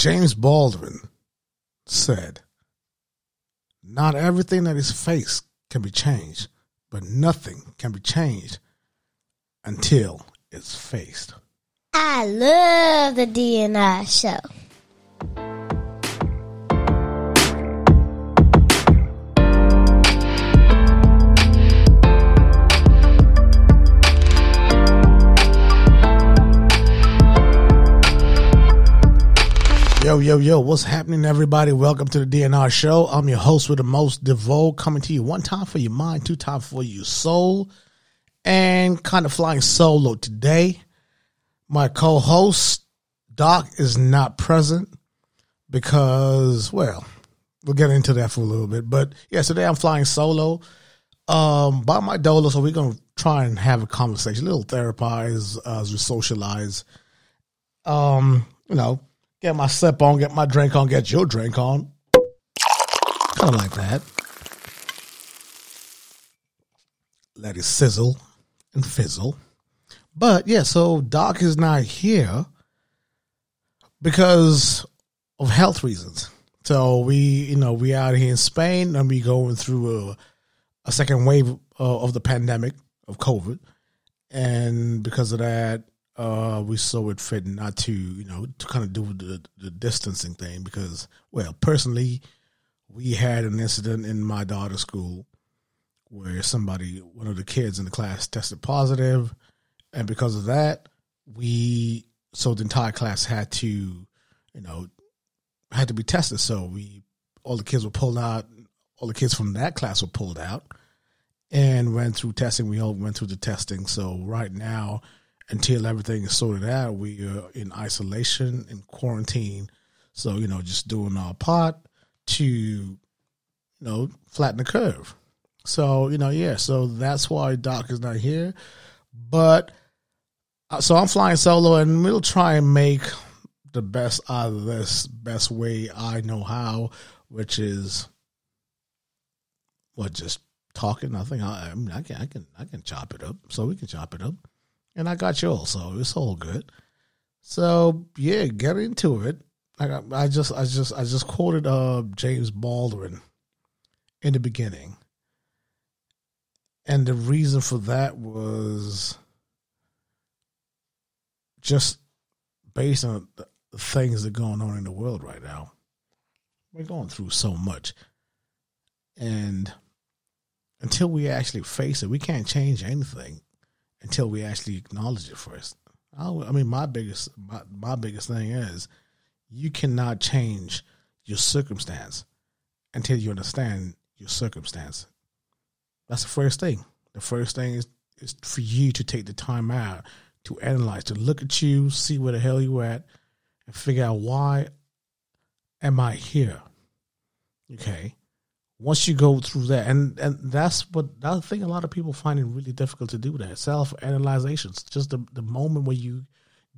James Baldwin said, Not everything that is faced can be changed, but nothing can be changed until it's faced. I love the DNI show. Yo, yo, yo, what's happening, everybody? Welcome to the DNR show. I'm your host with the most D'Vo, coming to you one time for your mind, two times for your soul, and kind of flying solo today. My co host, Doc, is not present because, well, we'll get into that for a little bit. But yeah, today I'm flying solo um, by my dolo, so we're going to try and have a conversation, a little therapize uh, as we socialize. Um, you know, get my sip on, get my drink on, get your drink on. Kind of like that. Let it sizzle and fizzle. But yeah, so Doc is not here because of health reasons. So we, you know, we out here in Spain and we going through a, a second wave uh, of the pandemic of COVID, and because of that, uh, we saw it fit not to, you know, to kind of do the, the distancing thing because, well, personally, we had an incident in my daughter's school where somebody, one of the kids in the class, tested positive, and because of that, we so the entire class had to, you know, had to be tested. So we all the kids were pulled out. All the kids from that class were pulled out and went through testing. We all went through the testing. So right now, until everything is sorted out, we are in isolation and quarantine. So you know, just doing our part to, you know, flatten the curve. So you know, yeah. So that's why Doc is not here. But uh, so I'm flying solo, and we'll try and make the best out of this best way I know how, which is what just talking. I think I, I, mean, I can I can I can chop it up, so we can chop it up, and I got you all, so it's all good. So yeah, get into it. I got, I just I just I just quoted uh James Baldwin in the beginning, and the reason for that was just based on the things that are going on in the world right now. We're going through so much. And until we actually face it, we can't change anything until we actually acknowledge it first. I, I mean, my biggest my, my biggest thing is you cannot change your circumstance until you understand your circumstance. That's the first thing. The first thing is is for you to take the time out to analyze, to look at you, see where the hell you at, and figure out why am I here. Okay. Once you go through that, and and that's what I think a lot of people find it really difficult to do that self analyzation. Just the the moment where you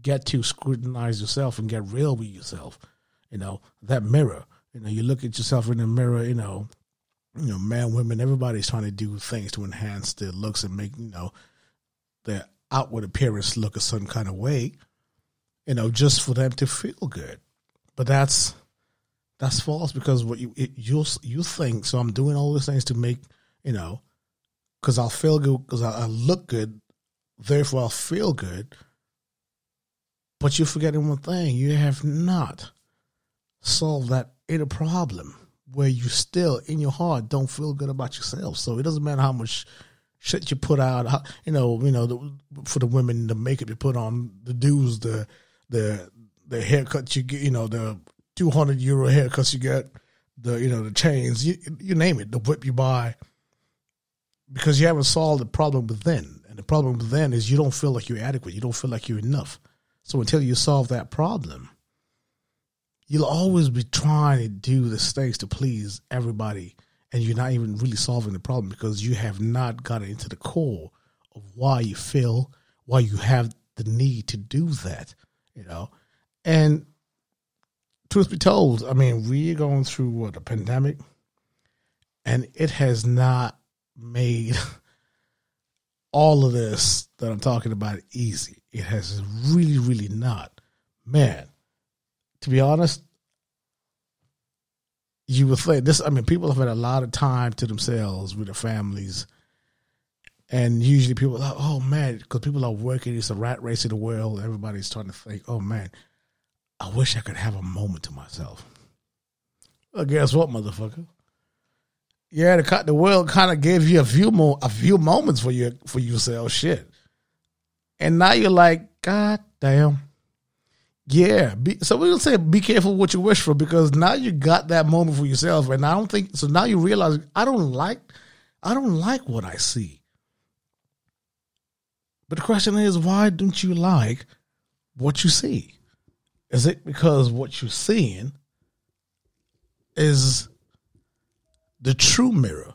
get to scrutinize yourself and get real with yourself. You know that mirror. You know you look at yourself in the mirror. You know, you know, man, women, everybody's trying to do things to enhance their looks and make you know their outward appearance look a certain kind of way, you know, just for them to feel good. But that's that's false because what you you you think. So I'm doing all these things to make you know, because I'll feel good because I, I look good, therefore I'll feel good. But you're forgetting one thing: you have not solved that inner problem where you still in your heart don't feel good about yourself. So it doesn't matter how much shit you put out. How, you know, you know, the, for the women, the makeup you put on, the dudes, the the the haircut you get, you know, the two hundred euro haircuts you get, the you know the chains, you you name it, the whip you buy, because you haven't solved the problem within, and the problem within is you don't feel like you're adequate, you don't feel like you're enough. So until you solve that problem, you'll always be trying to do the things to please everybody. And you're not even really solving the problem because you have not gotten into the core of why you feel, why you have the need to do that, you know. And truth be told, I mean, we're going through what a pandemic, and it has not made all of this that I'm talking about easy. It has really, really not. Man, to be honest, you would think this. I mean, people have had a lot of time to themselves with their families, and usually people are like, "Oh man," because people are working. It's a rat race in the world. Everybody's starting to think, "Oh man, I wish I could have a moment to myself." Well, guess what, motherfucker? Yeah, the the world kind of gave you a few more a few moments for you for yourself, shit, and now you're like, God damn. Yeah, be, so we'll say be careful what you wish for because now you got that moment for yourself, and I don't think so. Now you realize I don't like, I don't like what I see. But the question is, why don't you like what you see? Is it because what you're seeing is the true mirror,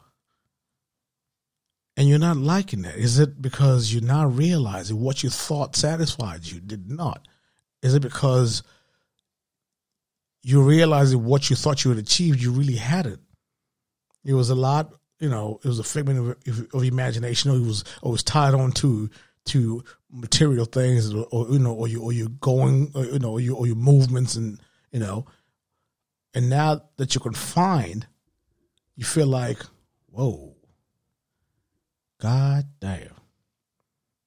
and you're not liking that? Is it because you're not realizing what you thought satisfied you did not? Is it because you realizing what you thought you had achieved, you really hadn't? It was a lot, you know, it was a figment of, of imagination, or it was, it was tied on to to material things, or, or you know, or you or you're going, or, you know, or, you, or your movements, and you know, and now that you're confined, you feel like, whoa, god damn,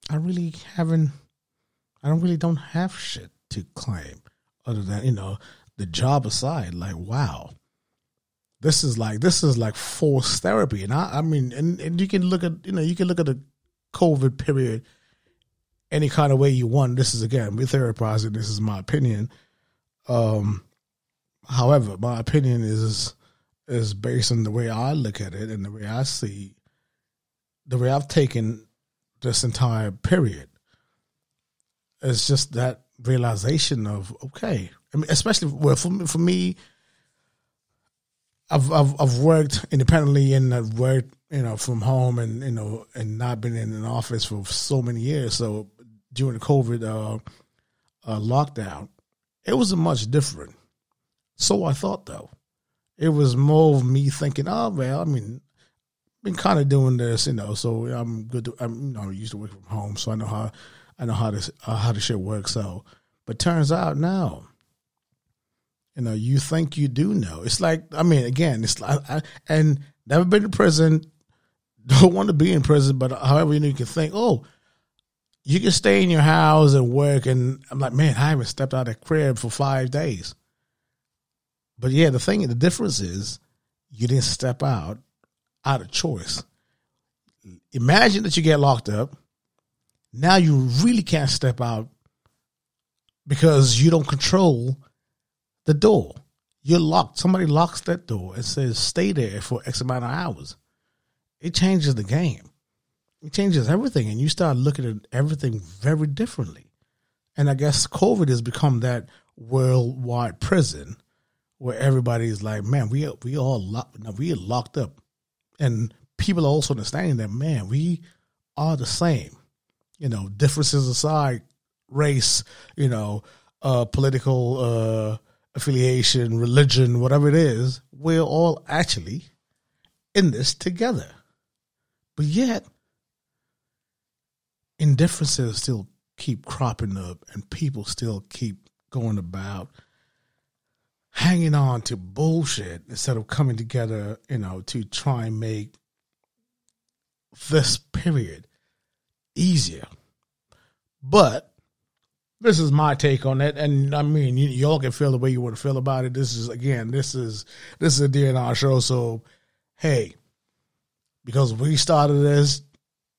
I really haven't, I don't really don't have shit to claim other than you know the job aside like wow. This is like this is like forced therapy. And i i mean and, and you can look at you know you can look at the covid period any kind of way you want this is again we're therapizing this is my opinion um however my opinion is is based on the way i look at it and the way i see the way i've taken this entire period it's just that realization of okay, I mean, especially for me, for me, I've I've I've worked independently and I've worked you know from home and you know and not been in an office for so many years. So during the COVID uh, uh, lockdown, it wasn't much different. So I thought though, it was more of me thinking, oh well, I mean, been kind of doing this, you know, so I'm good. To, I'm you know used to work from home, so I know how I know how this uh, how the shit works. So, but turns out now, you know, you think you do know. It's like I mean, again, it's like I, and never been to prison. Don't want to be in prison, but however you know, you can think, oh, you can stay in your house and work. And I'm like, man, I haven't stepped out of the crib for five days. But yeah, the thing, the difference is, you didn't step out out of choice. Imagine that you get locked up now you really can't step out because you don't control the door. You're locked. Somebody locks that door and says stay there for X amount of hours. It changes the game. It changes everything, and you start looking at everything very differently. And I guess COVID has become that worldwide prison where everybody's like, man, we we all locked, we are locked up, and people are also understanding that, man, we are the same you know, differences aside, race, you know, uh, political uh, affiliation, religion, whatever it is, we're all actually in this together. But yet, indifferences still keep cropping up and people still keep going about hanging on to bullshit instead of coming together, you know, to try and make this period easier. But this is my take on it, and I mean, you, y'all can feel the way you want to feel about it. This is again, this is this is a DNR show, so hey, because we started this,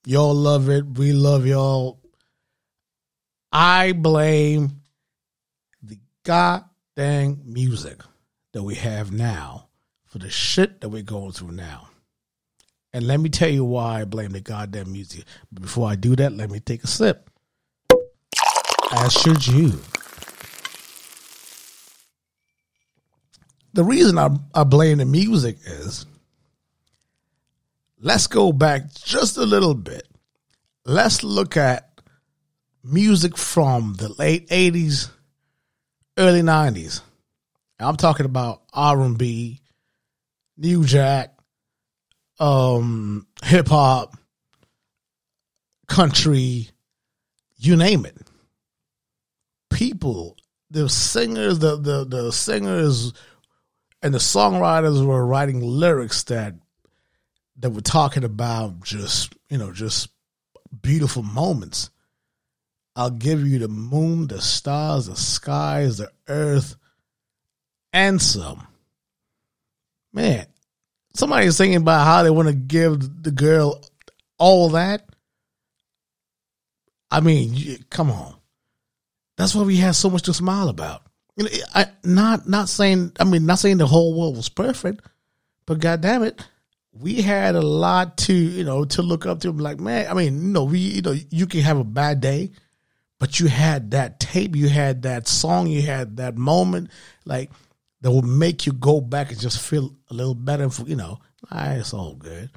y'all love it, we love y'all. I blame the goddamn music that we have now for the shit that we're going through now. And let me tell you why I blame the goddamn music. But before I do that, let me take a sip. As should you. The reason I, I blame the music is let's go back just a little bit. Let's look at music from the late 80s, early 90s. I'm talking about R&B, New Jack, um, hip hop, country, you name it. People, the singers, the the the singers and the songwriters were writing lyrics that that were talking about just you know just beautiful moments. I'll give you the moon, the stars, the skies, the earth, and some. Man, somebody's thinking about how they want to give the girl all that. I mean, come on. That's why we had so much to smile about. You know, I not not saying. I mean, not saying the whole world was perfect, but God damn it, we had a lot to you know to look up to. Like man, I mean, you know, we you know you can have a bad day, but you had that tape, you had that song, you had that moment, like that will make you go back and just feel a little better. For, you know, ah, it's all good.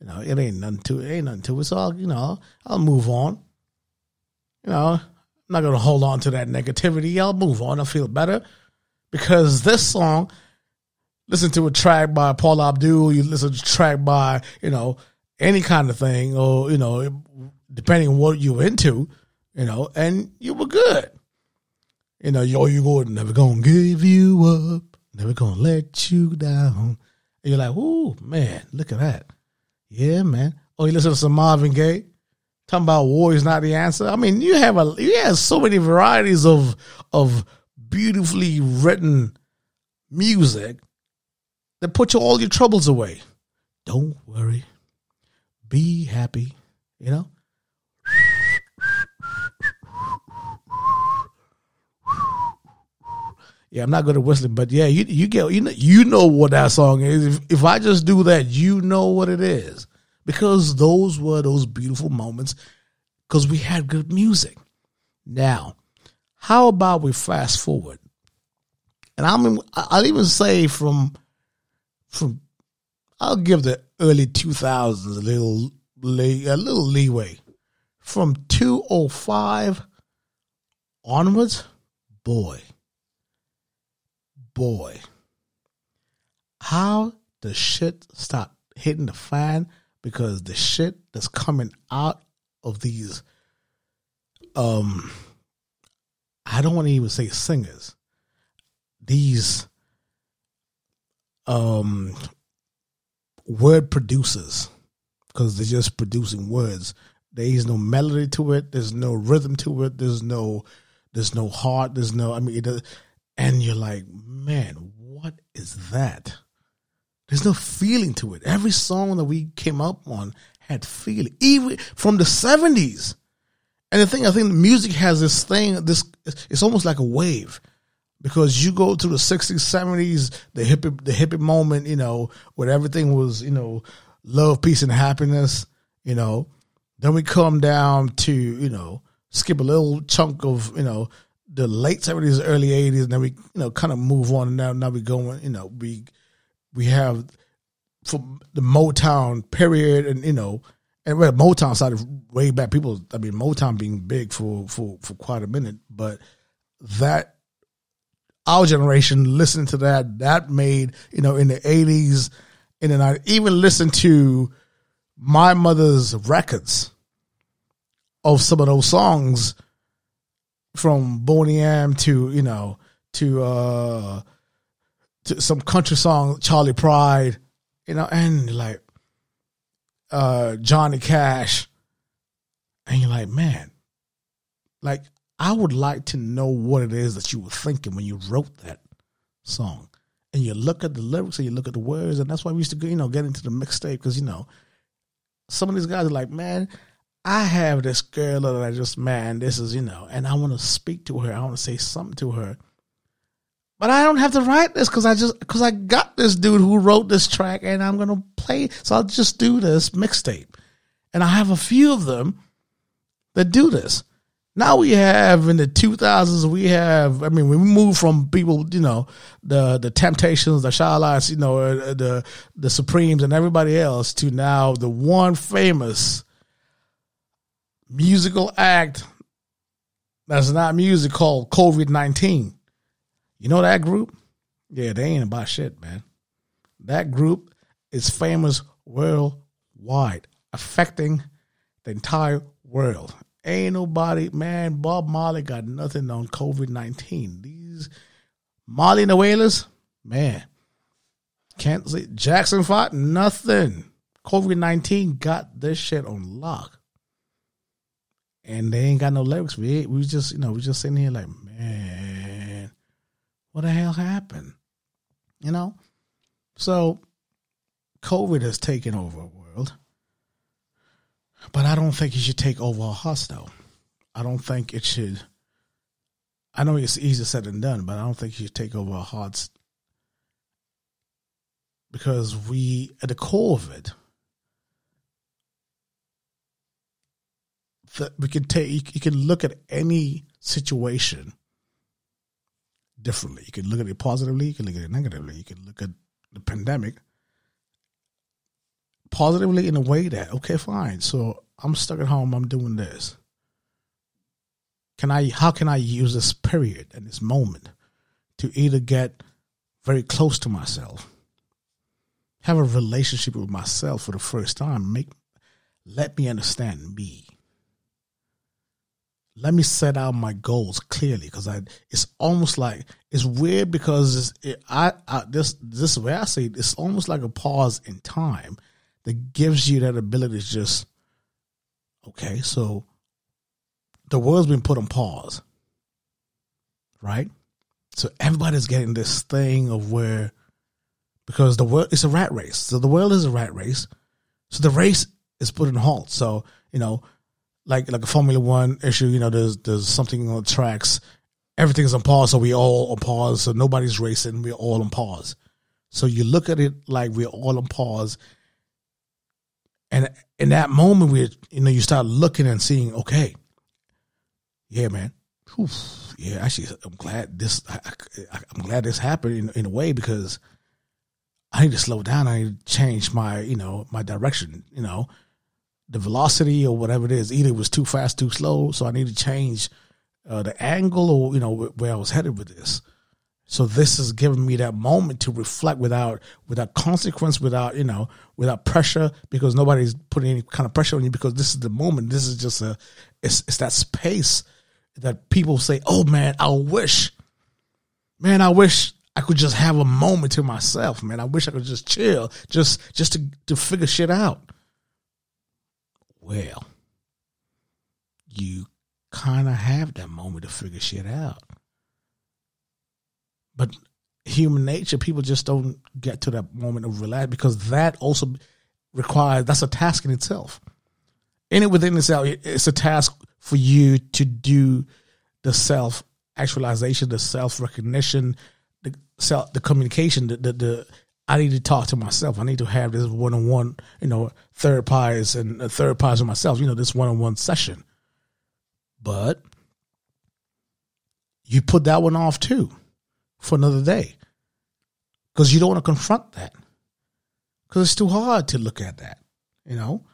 You know, it ain't nothing to it. Ain't nothing to it. It's all you know. I'll move on. You know, I'm not gonna hold on to that negativity. I'll move on. I'll feel better because this song. Listen to a track by Paula Abdul. You listen to a track by you know any kind of thing, or you know, depending on what you're into, you know, and you were good. You know, yo, you go, never gonna give you up, never gonna let you down. And you're like, ooh, man, look at that. Yeah, man. Oh, you listen to some Marvin Gaye talking about war is not the answer. I mean, you have a you have so many varieties of of beautifully written music that put all your troubles away. Don't worry. Be happy, you know? Yeah, I'm not good at whistling, but yeah, you you get you know you know what that song is. If, if I just do that, you know what it is because those were those beautiful moments because we had good music. Now, how about we fast forward? And I'm I'll even say from from I'll give the early 2000s a little a little leeway. From 205 onwards, boy, boy, how the shit stop hitting the fan because the shit that's coming out of these um I don't want to even say singers. These um word producers because they're just producing words. There is no melody to it. There's no rhythm to it. There's no there's no heart. There's no I mean it does, and you're like, man, what is that? There's no feeling to it. Every song that we came up on had feeling, even from the 70s. And the thing, I think the music has this thing, this, it's almost like a wave because you go to the 60s, 70s, the hippie, the hippie moment, you know, where everything was, you know, love, peace, and happiness, you know. Then we come down to, you know, skip a little chunk of, you know, the late 70s, early 80s, and then we, you know, kind of move on. And now, now we going, you know, we, we have from the Motown period, and you know, and well, Motown started way back. People, I mean, Motown being big for for for quite a minute, but that our generation listening to that that made you know in the eighties, in the night, even listen to my mother's records of some of those songs from Boney M to you know to uh to some country song, Charley Pride, you know, and like uh Johnny Cash. And you're like, man, like I would like to know what it is that you were thinking when you wrote that song. And you look at the lyrics and you look at the words, and that's why we used to you know, get into the mixtape because you know, some of these guys are like, man, I have this girl that I just, man, this is, you know, and I want to speak to her. I want to say something to her. But I don't have to write this because I just because I got this dude who wrote this track and I'm gonna play. So I'll just do this mixtape, and I have a few of them that do this. Now we have in the 2000s, we have. I mean, we move from people, you know, the the Temptations, the Chi-Lites, you know, uh, the the Supremes, and everybody else, to now the one famous musical act that's not music called COVID nineteen. You know that group? Yeah, they ain't about shit, man. That group is famous worldwide, affecting the entire world. Ain't nobody, man. Bob Marley got nothing on COVID 19. These Marley and the Wailers, man, Can't say Jackson fought nothing. COVID nineteen got this shit on lock, and they ain't got no lyrics. We we just you know we just sitting here like man, what the hell happened? You know, so COVID has taken over but I don't think it should take over a though. I don't think it should. I know it's easier said than done, but I don't think it should take over a hearts because we, at the core of it, that we can take, you can look at any situation differently. You can look at it positively, you can look at it negatively, you can look at the pandemic positively in a way that, okay, fine. So I'm stuck at home, I'm doing this. Can I how can I use this period and this moment to either get very close to myself have a relationship with myself for the first time. Make let me understand me. Let me set out my goals clearly because I. It's almost like it's weird because it, I, I this this way I see it, it's almost like a pause in time that gives you that ability to just okay. So the world's been put on pause, right? So everybody's getting this thing of where because the world it's a rat race. So the world is a rat race. So the race is put in halt. So you know, like like a Formula One issue, you know, there's there's something on the tracks, everything's on pause, so we all on pause. So nobody's racing, we're all on pause. So you look at it like we're all on pause, and in that moment, we you know you start looking and seeing, okay, yeah, man, Oof, yeah, actually, I'm glad this I, am glad this happened in, in a way because I need to slow down. I need to change my, you know, my direction, you know, the velocity or whatever it is. Either it was too fast, too slow. So I need to change uh, the angle or, you know, where I was headed with this. So this has given me that moment to reflect without, without consequence, without, you know, without pressure because nobody's putting any kind of pressure on you because this is the moment. This is just a, it's, it's that space that people say, oh man, I wish, man, I wish I could just have a moment to myself, man. I wish I could just chill, just just to to figure shit out. Well, you kind of have that moment to figure shit out. But human nature, people just don't get to that moment of relax because that also requires that's a task in itself. In it within itself, it's a task for you to do the self actualization, the self recognition, the self, the communication, the, the, the I need to talk to myself. I need to have this one on one, you know, therapize and uh, therapize with myself, you know, this one on one session. But you put that one off too for another day because you don't want to confront that because it's too hard to look at that, you know.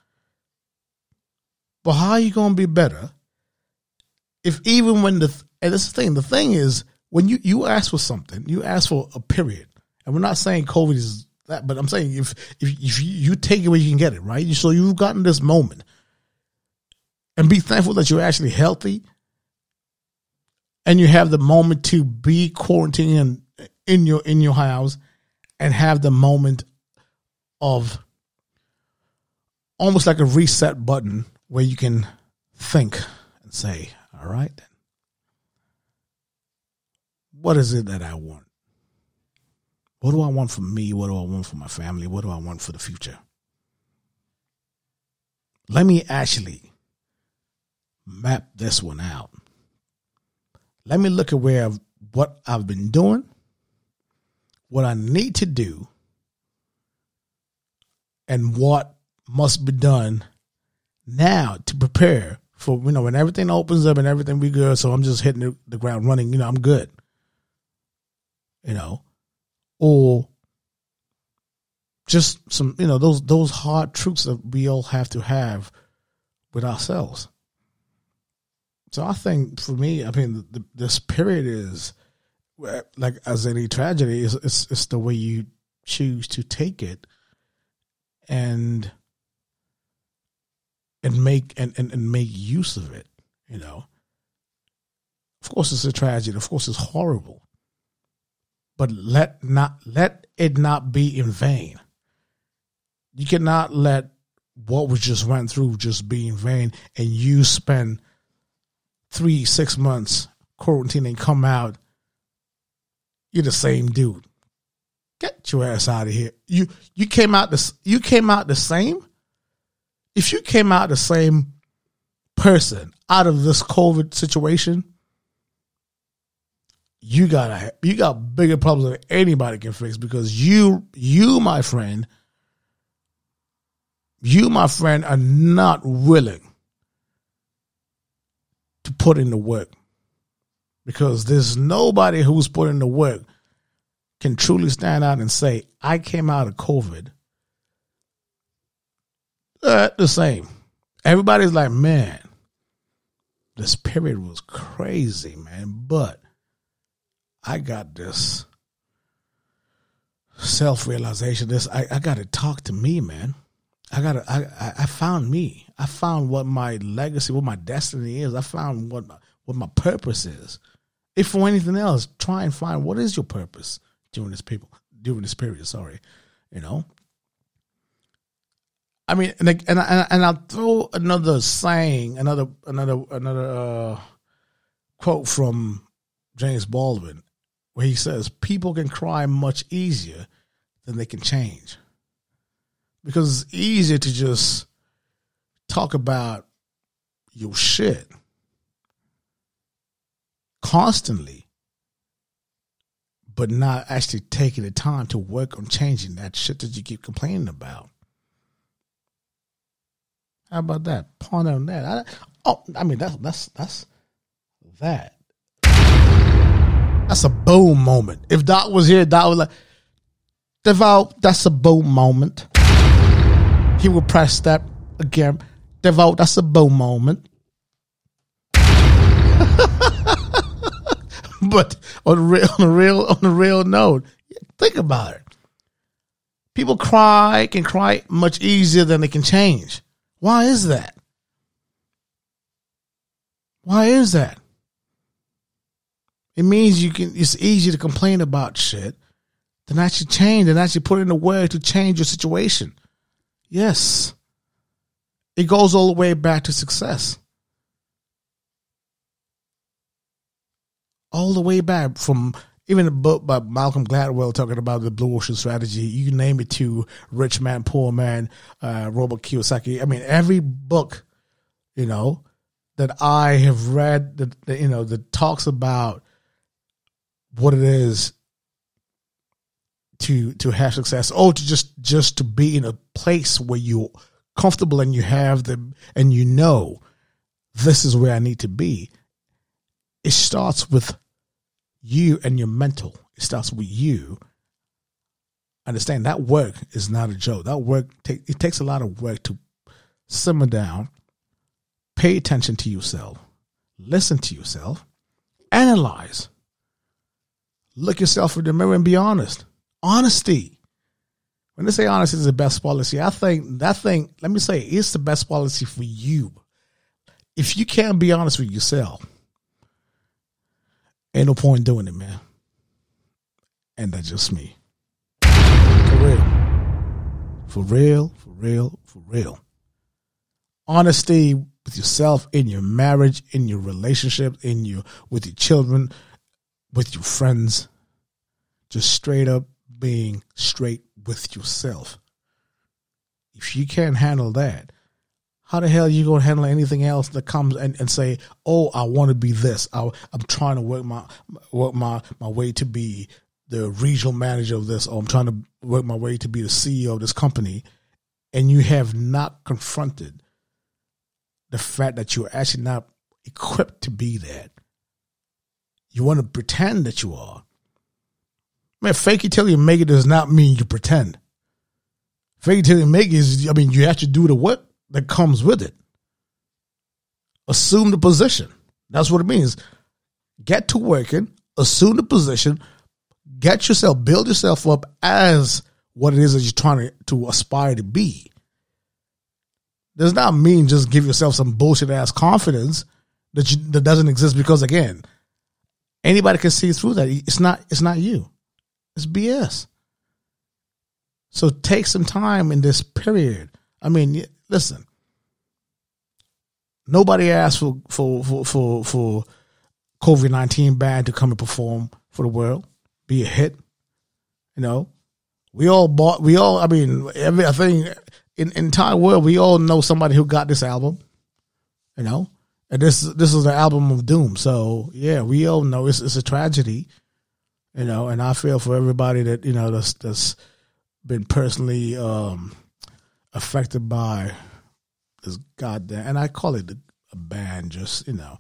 But how are you going to be better if even when the, and this is the thing, the thing is, when you you ask for something, you ask for a period, and we're not saying COVID is that, but I'm saying if if if you take it where you can get it, right? So you've gotten this moment, and be thankful that you're actually healthy, and you have the moment to be quarantined in your in your house, and have the moment of almost like a reset button where you can think and say, "All right." what is it that I want? What do I want for me? What do I want for my family? What do I want for the future? Let me actually map this one out. Let me look at where I've, what I've been doing, what I need to do, and what must be done now to prepare for you know when everything opens up and everything we good. So I'm just hitting the, the ground running. You know I'm good you know, or just some, you know, those those hard truths that we all have to have with ourselves. So I think for me, I mean, the, this period is like as any tragedy, it's, it's, it's the way you choose to take it, and and make and, and, and make use of it. You know, of course, it's a tragedy. Of course, it's horrible. but let not let it not be in vain. You cannot let what we just went through just be in vain and you spend three, six months quarantine and come out, you're the same dude. Get your ass out of here. You you came out the you came out the same. If you came out the same person out of this COVID situation, you got you got bigger problems than anybody can fix because you you my friend you my friend are not willing to put in the work because there's nobody who's put in the work can truly stand out and say I came out of COVID uh, the same everybody's like man this period was crazy man but I got this self realization. This I, I got to talk to me, man. I got to. I, I found me. I found what my legacy, what my destiny is. I found what what my purpose is. If for anything else, try and find what is your purpose during this people during this period. Sorry, you know. I mean, and and and, and I'll throw another saying, another another another uh, quote from James Baldwin where he says people can cry much easier than they can change. Because it's easier to just talk about your shit constantly, but not actually taking the time to work on changing that shit that you keep complaining about. How about that? Ponder on that. I, oh, I mean that's that's that's that. That's a boom moment. If Doc was here, Doc was like, D'Vo, that's a boom moment. He would press that again. D'Vo, that's a boom moment. but on a real, on a real, on a real note, think about it. People cry can cry much easier than they can change. Why is that? Why is that? It means you can. It's easy to complain about shit than actually change and actually put in the work to change your situation. Yes, it goes all the way back to success. All the way back from even a book by Malcolm Gladwell talking about the blue ocean strategy. You name it to Rich Man, Poor Man, uh, Robert Kiyosaki. I mean, every book, you know, that I have read that, that you know that talks about what it is to to have success or to just just to be in a place where you're comfortable and you have the and you know this is where I need to be. It starts with you and your mental. It starts with you. Understand that work is not a joke. That work take, it takes a lot of work to simmer down, pay attention to yourself, listen to yourself, analyze Look yourself in the mirror and be honest. Honesty. When they say honesty is the best policy, I think that thing, let me say, it's the best policy for you. If you can't be honest with yourself, ain't no point doing it, man. And that's just me. For real. For real, for real, for real. Honesty with yourself in your marriage, in your relationship, in your with your children, with your friends, just straight up being straight with yourself. If you can't handle that, how the hell are you going to handle anything else that comes and, and say, "Oh, I want to be this. I, am trying to work my work my my way to be the regional manager of this, or I'm trying to work my way to be the CEO of this company," and you have not confronted the fact that you're actually not equipped to be that. You want to pretend that you are. Man, fake it till you make it does not mean you pretend. Fake it till you make it is, I mean, you have to do the work that comes with it. Assume the position. That's what it means. Get to working, assume the position, get yourself, build yourself up as what it is that you're trying to, to aspire to be. Does not mean just give yourself some bullshit ass confidence that you, that doesn't exist because again, Anybody can see through that. It's not. It's not you. It's BS. So take some time in this period. I mean, listen. Nobody asked for for for for, for COVID nineteen band to come and perform for the world, be a hit. You know, we all bought. We all. I mean, every I think in, in entire world, we all know somebody who got this album. You know, and this this is the album of doom. So yeah, we all know it's it's a tragedy. You know, and I feel for everybody that you know that's that's been personally um, affected by this goddamn, and I call it a ban, just you know,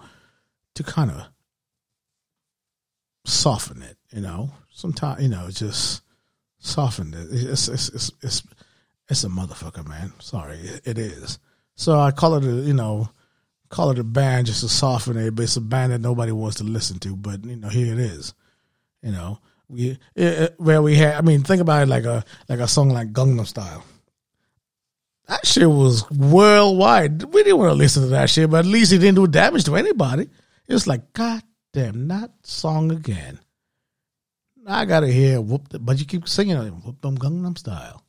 to kind of soften it. You know, sometimes you know, just soften it. It's it's it's it's, it's a motherfucker, man. Sorry, it is. So I call it a you know, call it a band just to soften it, but it's a band that nobody wants to listen to. But you know, here it is. You know, we it, where we had. I mean, think about it like a like a song like Gangnam Style. That shit was worldwide. We didn't want to listen to that shit, but at least it didn't do damage to anybody. It was like, God damn, not song again. I gotta hear whoop, the, but you keep singing it, whoop them Gangnam Style.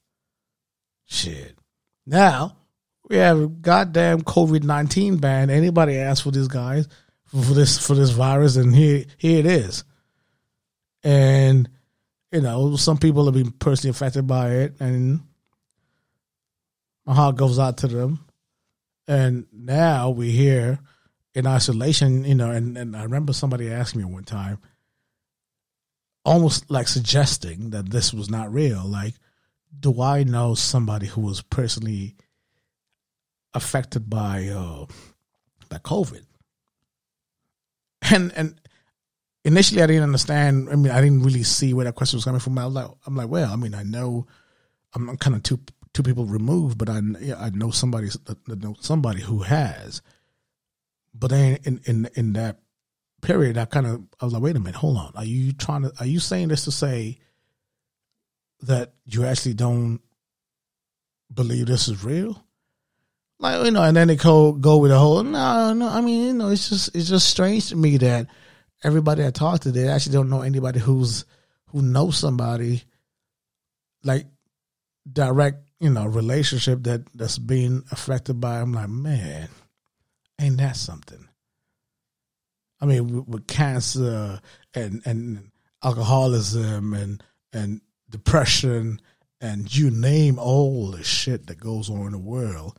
Shit. Now we have a goddamn COVID nineteen ban. Anybody ask for these guys for this for this virus, and here here it is. And you know, some people have been personally affected by it, and my heart goes out to them. And now we hear in isolation, you know, and, and I remember somebody asked me one time, almost like suggesting that this was not real. Like, do I know somebody who was personally affected by uh, by COVID? And and initially I didn't understand. I mean, I didn't really see where that question was coming from. I was like, I'm like, well, I mean, I know I'm kind of two two people removed, but I I know somebody that know somebody who has. But then in in in that period, I kind of I was like, wait a minute, hold on. Are you trying to? Are you saying this to say that you actually don't believe this is real? Like you know, and then they go go with the whole no, no. I mean, you know, it's just it's just strange to me that everybody I talk to, they actually don't know anybody who's who knows somebody like direct, you know, relationship that that's being affected by. I'm like, man, ain't that something? I mean, with, with cancer and and alcoholism and and depression and you name all the shit that goes on in the world.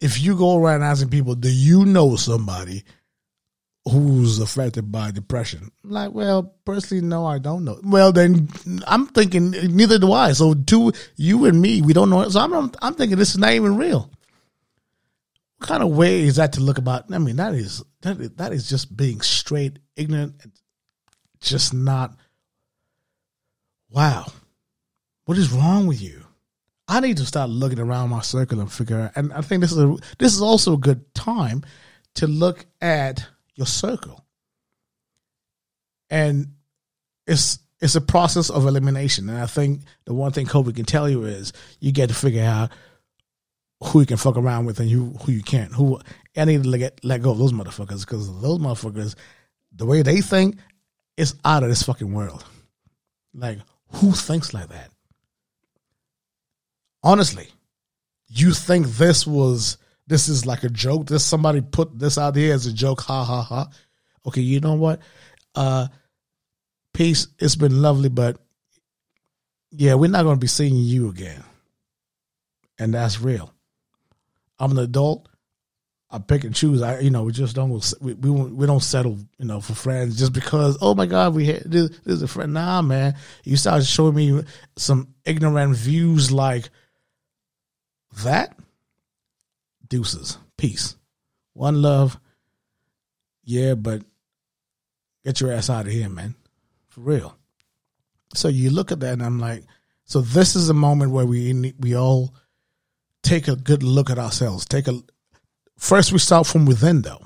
If you go around asking people, do you know somebody who's affected by depression? Like, well, personally, no, I don't know. Well, then I'm thinking neither do I. So, two, you and me, we don't know. So I'm, I'm thinking this is not even real. What kind of way is that to look about? I mean, that is that is, that is just being straight ignorant, just not. Wow, what is wrong with you? I need to start looking around my circle and figure out. And I think this is a this is also a good time to look at your circle. And it's it's a process of elimination. And I think the one thing COVID can tell you is you get to figure out who you can fuck around with and you who you can't. Who I need to let let go of those motherfuckers because those motherfuckers, the way they think, is out of this fucking world. Like who thinks like that? Honestly, you think this was this is like a joke? This somebody put this out here as a joke? Ha ha ha. Okay, you know what? Uh, peace. It's been lovely, but yeah, we're not to be seeing you again, and that's real. I'm an adult. I pick and choose. I, you know, we just don't we we, we don't settle, you know, for friends just because. Oh my God, we had this, this is a friend. Nah, man, you start showing me some ignorant views like that. Deuces, peace, one love. Yeah, but get your ass out of here, man, for real. So you look at that, and I'm like, so this is a moment where we we all take a good look at ourselves. Take a first we start from within though.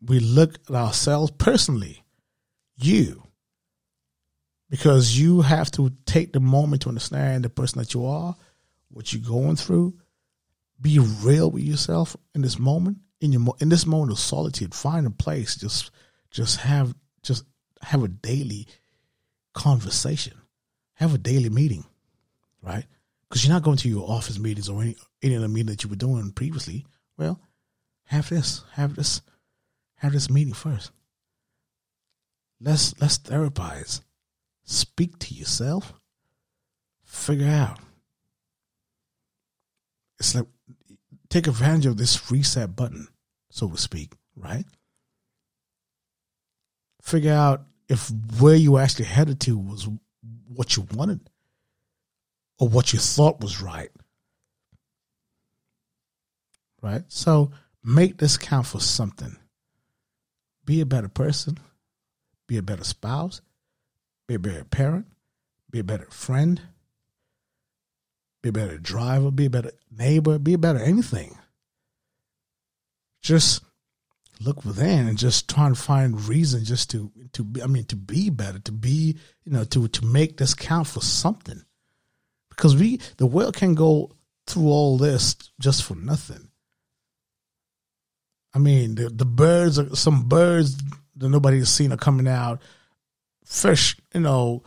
We look at ourselves personally. You. Because you have to take the moment to understand the person that you are, what you're going through. Be real with yourself in this moment. In your in this moment of solitude, find a place. Just just have just have a daily conversation. Have a daily meeting, right? Because you're not going to your office meetings or any any other meeting that you were doing previously. Well, have this, have this, have this meeting first. Let's let's therapize. Speak to yourself. Figure out. It's like take advantage of this reset button, so to speak, right? Figure out if where you actually headed to was what you wanted or what you thought was right. Right? So make this count for something. Be a better person, be a better spouse, be a better parent, be a better friend, be a better driver, be a better neighbor, be a better anything. Just look within and just try and find reason just to to be, I mean to be better, to be you know to to make this count for something, because we the world can go through all this just for nothing. I mean the the birds are some birds that nobody has seen are coming out, fish you know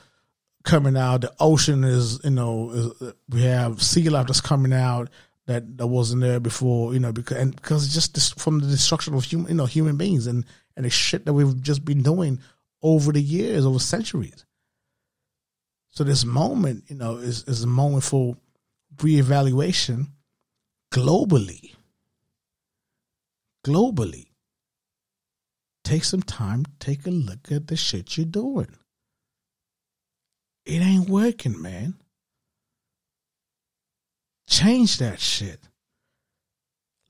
coming out, the ocean is you know is, we have sea life that's coming out that that wasn't there before, you know, because and because just this, from the destruction of human, you know, human beings and and the shit that we've just been doing over the years, over centuries. So this moment, you know, is is a moment for reevaluation globally. Globally. Take some time, take a look at the shit you're doing. It ain't working, man. Change that shit.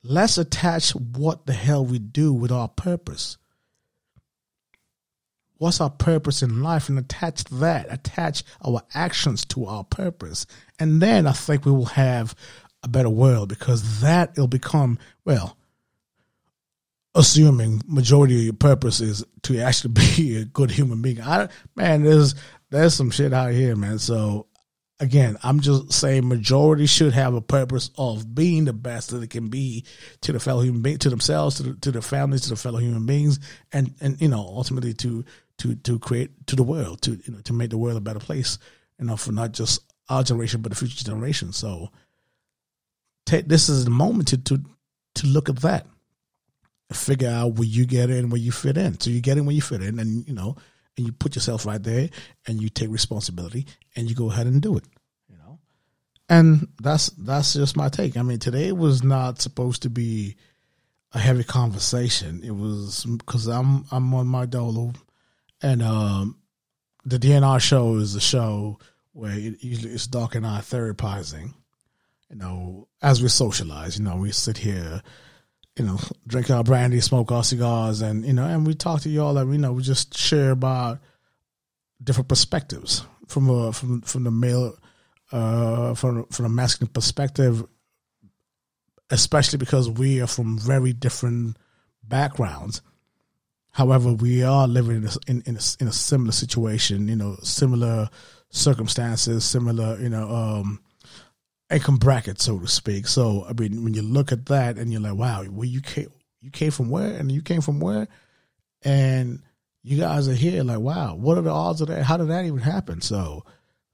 Let's attach what the hell we do with our purpose. What's our purpose in life? And attach that, attach our actions to our purpose. And then I think we will have a better world because that will become, well, assuming majority of your purpose is to actually be a good human being. I man, there's there's some shit out here, man. So again, I'm just saying majority should have a purpose of being the best that it can be to the fellow human being, to themselves, to the, to their families, to the fellow human beings, and and you know ultimately to to to create to the world, to you know to make the world a better place, you know, for not just our generation but the future generation. So, take, this is the moment to to to look at that, figure out where you get in, where you fit in. So you get in where you fit in, and you know and you put yourself right there and you take responsibility and you go ahead and do it you know? And that's that's just my take. I mean today was not supposed to be a heavy conversation. It was because i'm i'm on my dolo and um the dnr show is a show where it, usually it's doc and i therapizing you know as we socialize you know we sit here you know, drink our brandy, smoke our cigars, and you know, and we talk to y'all. And you know, we just share about different perspectives from a from from the male, uh, from from a masculine perspective, especially because we are from very different backgrounds. However, we are living in a, in, in, a, in a similar situation, you know, similar circumstances, similar, you know, um, income bracket, so to speak. So I mean, when you look at that and you're like, wow, where you came, you came from where, and you came from where, and you guys are here, like, wow, what are the odds of that? How did that even happen? So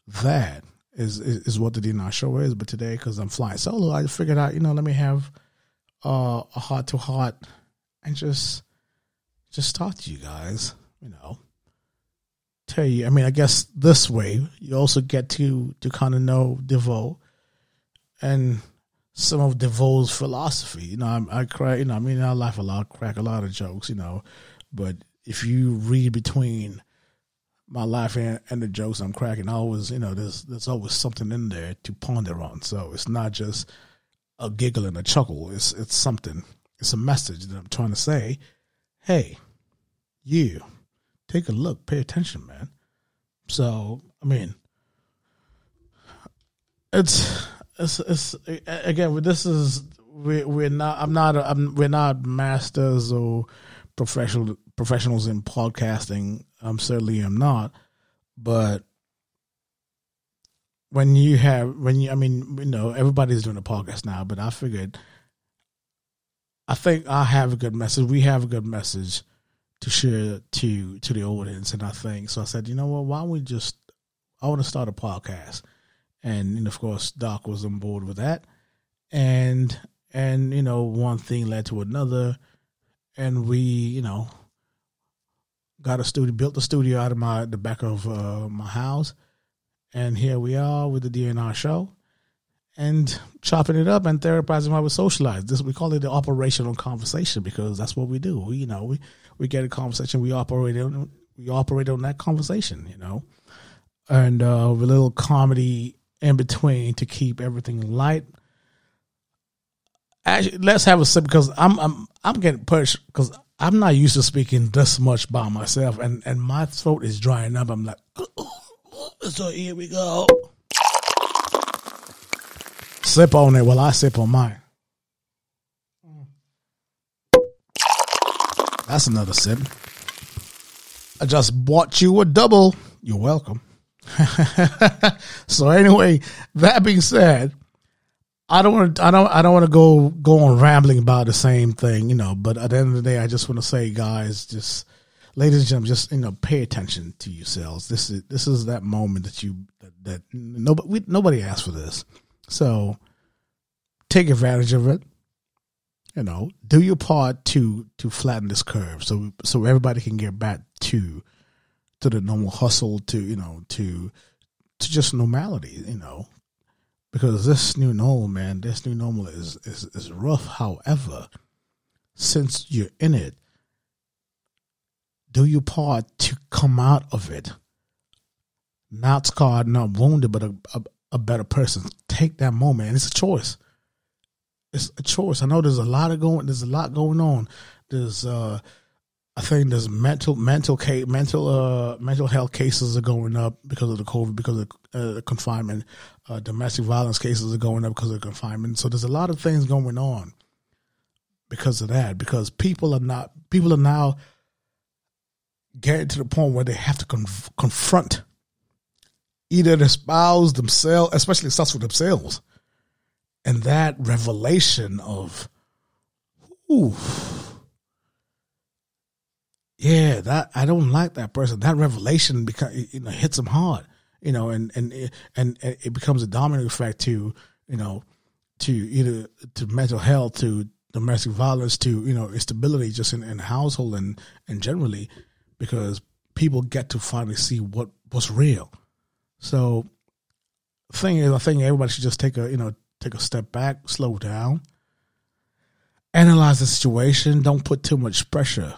that is is, is what the DNR show is. But today, because I'm flying solo, I figured out, you know, let me have uh, a heart to heart and just just talk to you guys, you know. Tell you, I mean, I guess this way you also get to to kind of know D'Vo and some of D'Vo's philosophy. You know, I, I crack, you know, I mean, I laugh a lot, crack a lot of jokes, you know, but if you read between my life and, and the jokes I'm cracking, I always, you know, there's there's always something in there to ponder on. So it's not just a giggle and a chuckle. It's it's something. It's a message that I'm trying to say. Hey, you, take a look, pay attention, man. So I mean, it's it's, it's again. This is we we're not. I'm not. I'm, we're not masters or professional professionals in podcasting. I'm certainly am not. But when you have when you, I mean, you know, everybody's doing a podcast now. But I figured, I think I have a good message. We have a good message to share to to the audience, and I think so. I said, you know what? Why don't we just? I want to start a podcast, and, and of course, Doc was on board with that, and and you know, one thing led to another, and we, you know, got a studio, built a studio out of my the back of uh, my house, and here we are with the DNR show and chopping it up and therapizing while we socialize. This we call it the operational conversation because that's what we do. We, you know, we, we get a conversation, we operate on we operate on that conversation, you know, and uh, with a little comedy in between to keep everything light. Actually, let's have a sip because I'm I'm I'm getting pushed because I'm not used to speaking this much by myself, and and my throat is drying up. I'm like, so here we go. Sip on it while I sip on mine. That's another sip. I just bought you a double. You're welcome. so anyway, that being said, I don't want to. I don't. I don't want to go go on rambling about the same thing, you know. But at the end of the day, I just want to say, guys, just ladies and gentlemen, just you know, pay attention to yourselves. This is this is that moment that you that, that nobody we, nobody asked for this. So take advantage of it. You know, do your part to to flatten this curve so so everybody can get back to to the normal hustle to you know to to just normality. You know, because this new normal, man, this new normal is is is rough. However, since you're in it, do your part to come out of it. Not scarred, not wounded, but a, a, a better person. Take that moment, it's a choice. It's a choice. I know there's a lot of going. There's a lot going on. There's, uh, I think there's mental, mental, case, mental, uh, mental health cases are going up because of the COVID, because of uh, confinement. Uh, domestic violence cases are going up because of confinement. So there's a lot of things going on because of that. Because people are not, people are now getting to the point where they have to conf- confront either their spouse, themselves, especially starts with themselves and that revelation of, ooh, yeah, that I don't like that person. That revelation because you know hits them hard, you know, and and and it becomes a domino effect to you know to either to mental health, to domestic violence, to you know instability just in, in household and and generally because people get to finally see what what's real. So, thing is, I think everybody should just take a you know take a step back, slow down, analyze the situation. Don't put too much pressure,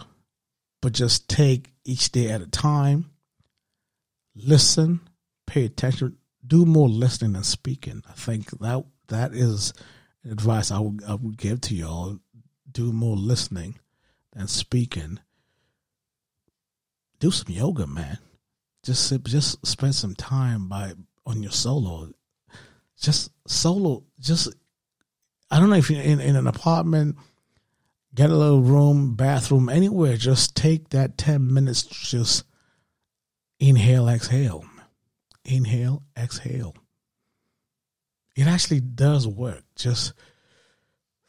but just take each day at a time. Listen, pay attention, do more listening than speaking. I think that that is advice I would I would give to y'all. Do more listening than speaking. Do some yoga, man. Just just spend some time by on your solo just solo, just I don't know if you're in, in an apartment, get a little room, bathroom, anywhere, just take that 10 minutes, just inhale, exhale. Inhale, exhale. It actually does work. Just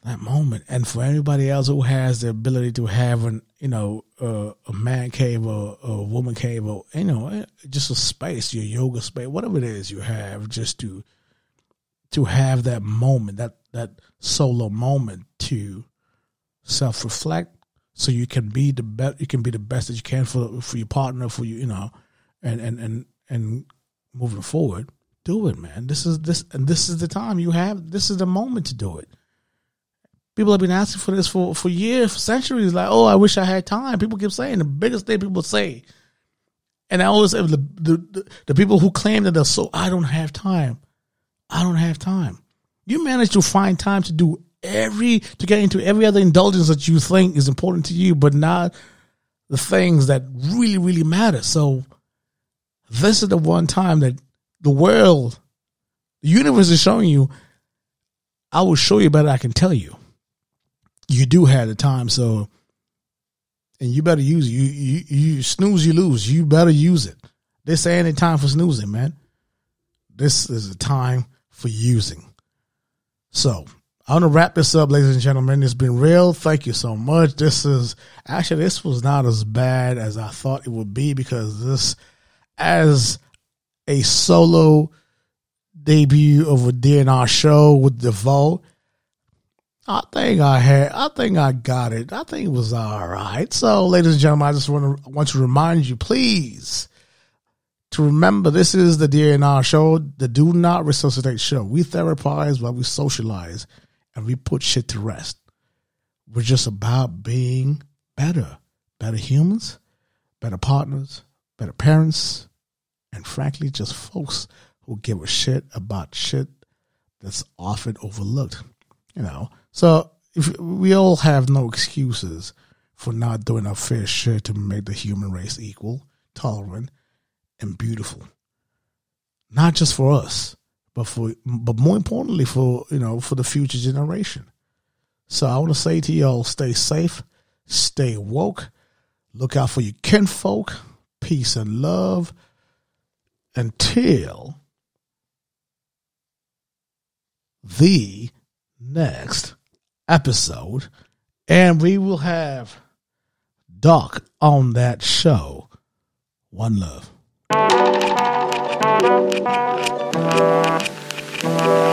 that moment. And for anybody else who has the ability to have an, you know, uh, a man cave or a woman cave or, you know, just a space, your yoga space, whatever it is you have, just to to have that moment, that that solo moment to self reflect, so you can be the best. You can be the best that you can for for your partner, for you, you know, and and and and moving forward. Do it, man. This is this and this is the time you have. This is the moment to do it. People have been asking for this for for years, for centuries. Like, oh, I wish I had time. People keep saying the biggest thing people say, and I always say the the, the, people who claim that they're so I don't have time I don't have time. You manage to find time to do every, to get into every other indulgence that you think is important to you, but not the things that really, really matter. So this is the one time that the world, the universe is showing you, I will show you better I can tell you. You do have the time, so and you better use it. You you you snooze, you lose. You better use it. They say any time for snoozing, man. This is a time for using. So I want to wrap this up, ladies and gentlemen. It's been real. Thank you so much. This is actually this was not as bad as I thought it would be because this, as a solo debut of a DNR show with D'Vo, I think I had, I think I got it. I think it was all right. So, ladies and gentlemen, I just want to want to remind you, please, to remember this is the DNR show, the Do Not Resuscitate show. We therapize while we socialize and we put shit to rest. We're just about being better, better humans, better partners, better parents, and frankly, just folks who give a shit about shit that's often overlooked. You know, so if we all have no excuses for not doing our fair share to make the human race equal, tolerant, and beautiful. Not just for us, but for but more importantly for you know for the future generation. So I want to say to y'all, stay safe, stay woke, look out for your kinfolk, peace and love. Until the next episode, and we will have Doc on that show. One love. Música